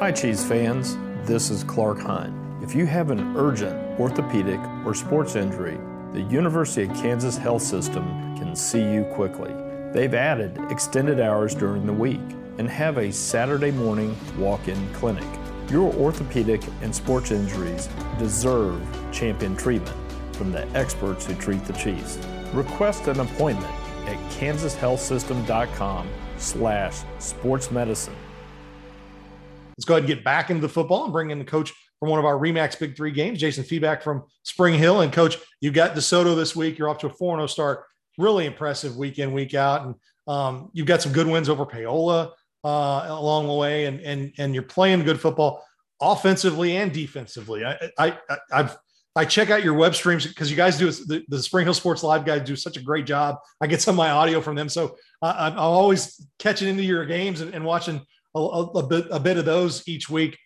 Hi, Chiefs fans. This is Clark Hunt. If you have an urgent orthopedic or sports injury, the University of Kansas Health System can see you quickly. They've added extended hours during the week and have a Saturday morning walk in clinic. Your orthopedic and sports injuries deserve champion treatment from the experts who treat the Chiefs. Request an appointment at kansashealthsystem.com slash sportsmedicine. Let's go ahead and get back into the football and bring in the coach from one of our Remax Big Three games, Jason Feedback from Spring Hill. And coach, you got DeSoto this week. You're off to a 4 0 start. Really impressive week in, week out. And um, you've got some good wins over Paola uh, along the way, and, and, and you're playing good football offensively and defensively. I, I, I've I check out your web streams because you guys do the, the, Spring Hill Sports Live guys do such a great job. I get some of my audio from them, so uh, I'm always catching into your games and, and watching a, a, bit a bit of those each week.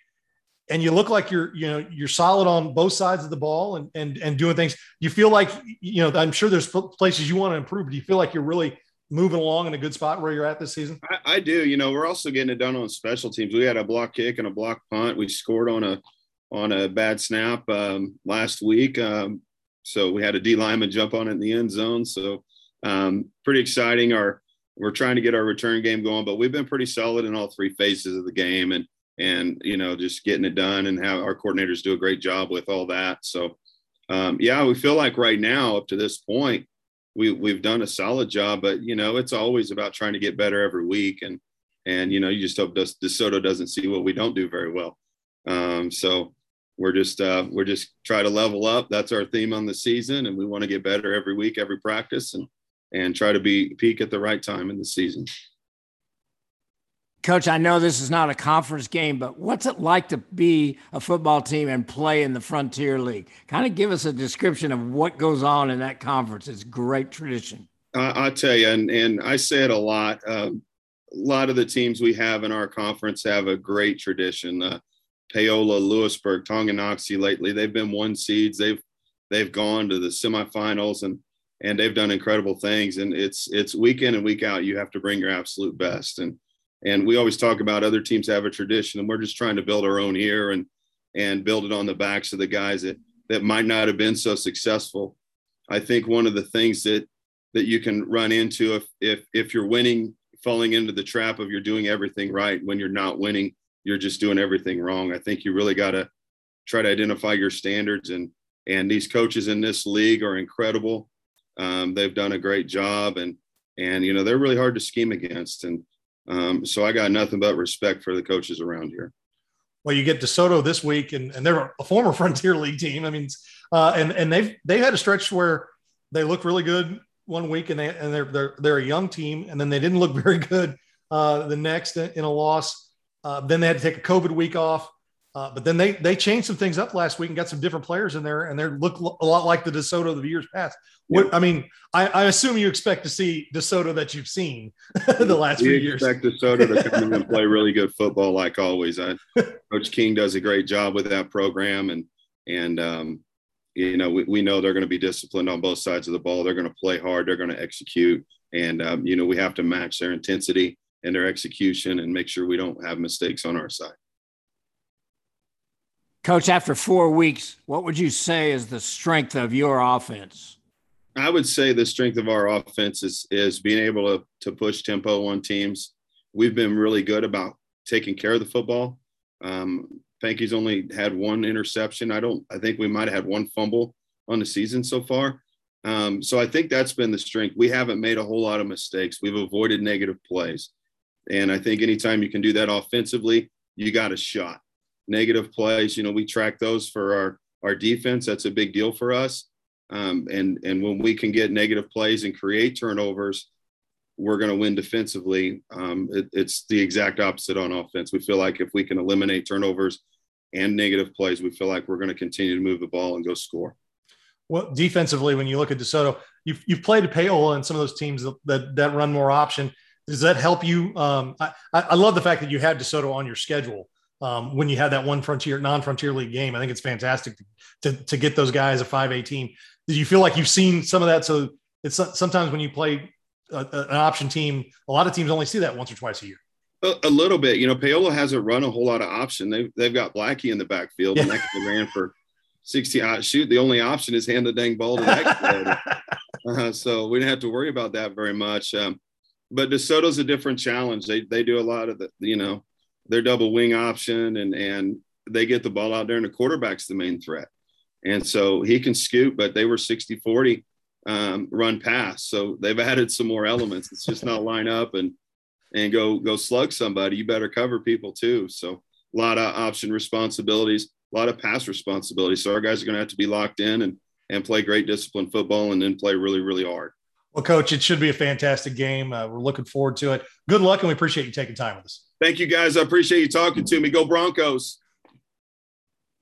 And you look like you're you know you're solid on both sides of the ball and and and doing things. You feel like you know I'm sure there's places you want to improve. Do you feel like you're really moving along in a good spot where you're at this season? I, I do. You know, we're also getting it done on special teams. We had a block kick and a block punt. We scored on a on a bad snap um, last week. Um, so we had a D lineman jump on it in the end zone. So um, pretty exciting. Our we're trying to get our return game going, but we've been pretty solid in all three phases of the game, and and you know just getting it done and how our coordinators do a great job with all that. So um, yeah, we feel like right now up to this point we we've done a solid job, but you know it's always about trying to get better every week, and and you know you just hope DeSoto doesn't see what we don't do very well. Um, so we're just uh, we're just try to level up. That's our theme on the season, and we want to get better every week, every practice, and and try to be peak at the right time in the season. Coach, I know this is not a conference game, but what's it like to be a football team and play in the Frontier League? Kind of give us a description of what goes on in that conference. It's great tradition. I, I tell you, and, and I say it a lot. Um, a lot of the teams we have in our conference have a great tradition. Uh, Paola, Louisburg, Tonganoxie lately. They've been one seeds. They've they've gone to the semifinals and and they've done incredible things. And it's it's week in and week out. You have to bring your absolute best. And and we always talk about other teams have a tradition, and we're just trying to build our own here and and build it on the backs of the guys that that might not have been so successful. I think one of the things that that you can run into if if if you're winning, falling into the trap of you're doing everything right when you're not winning you're just doing everything wrong. I think you really got to try to identify your standards and and these coaches in this league are incredible. Um, they've done a great job and and you know they're really hard to scheme against and um, so I got nothing but respect for the coaches around here. Well, you get DeSoto this week, and, and they're a former Frontier League team. I mean, uh, and and they've they've had a stretch where they look really good one week, and they and they're they're they're a young team, and then they didn't look very good uh, the next in a loss. Uh, then they had to take a COVID week off. Uh, but then they they changed some things up last week and got some different players in there, and they look a lot like the DeSoto of the years past. What yep. I mean, I, I, assume you expect to see DeSoto that you've seen the last we few years. Expect DeSoto to come in and play really good football, like always. I, Coach King does a great job with that program, and and um, you know we, we know they're going to be disciplined on both sides of the ball. They're going to play hard. They're going to execute, and um, you know we have to match their intensity and their execution and make sure we don't have mistakes on our side. Coach, after four weeks, what would you say is the strength of your offense? I would say the strength of our offense is, is being able to, to push tempo on teams. We've been really good about taking care of the football. Um, Panky's only had one interception. I don't. I think we might have had one fumble on the season so far. Um, so I think that's been the strength. We haven't made a whole lot of mistakes. We've avoided negative plays. And I think anytime you can do that offensively, you got a shot. Negative plays, you know, we track those for our our defense. That's a big deal for us. Um, and and when we can get negative plays and create turnovers, we're going to win defensively. Um, it, it's the exact opposite on offense. We feel like if we can eliminate turnovers and negative plays, we feel like we're going to continue to move the ball and go score. Well, defensively, when you look at DeSoto, you've, you've played Paola and some of those teams that, that, that run more option does that help you? Um, I, I love the fact that you had DeSoto on your schedule um, when you have that one frontier non-frontier league game. I think it's fantastic to, to, to get those guys a 5A team. Did you feel like you've seen some of that? So it's sometimes when you play a, an option team, a lot of teams only see that once or twice a year. A, a, little bit. You know, Paola hasn't run a whole lot of option. They've, they've got Blackie in the backfield, yeah. and that ran for 60 uh, shoot. The only option is hand the dang ball to that uh, so we didn't have to worry about that very much. Um, but DeSoto's a different challenge. They, they do a lot of the, you know, their double wing option and, and they get the ball out there and the quarterback's the main threat. And so he can scoot, but they were 60 40 um, run pass. So they've added some more elements. It's just not line up and and go go slug somebody. You better cover people too. So a lot of option responsibilities, a lot of pass responsibilities. So our guys are going to have to be locked in and and play great disciplined football and then play really really hard. Well, coach, it should be a fantastic game. Uh, we're looking forward to it. Good luck, and we appreciate you taking time with us. Thank you, guys. I appreciate you talking to me. Go Broncos.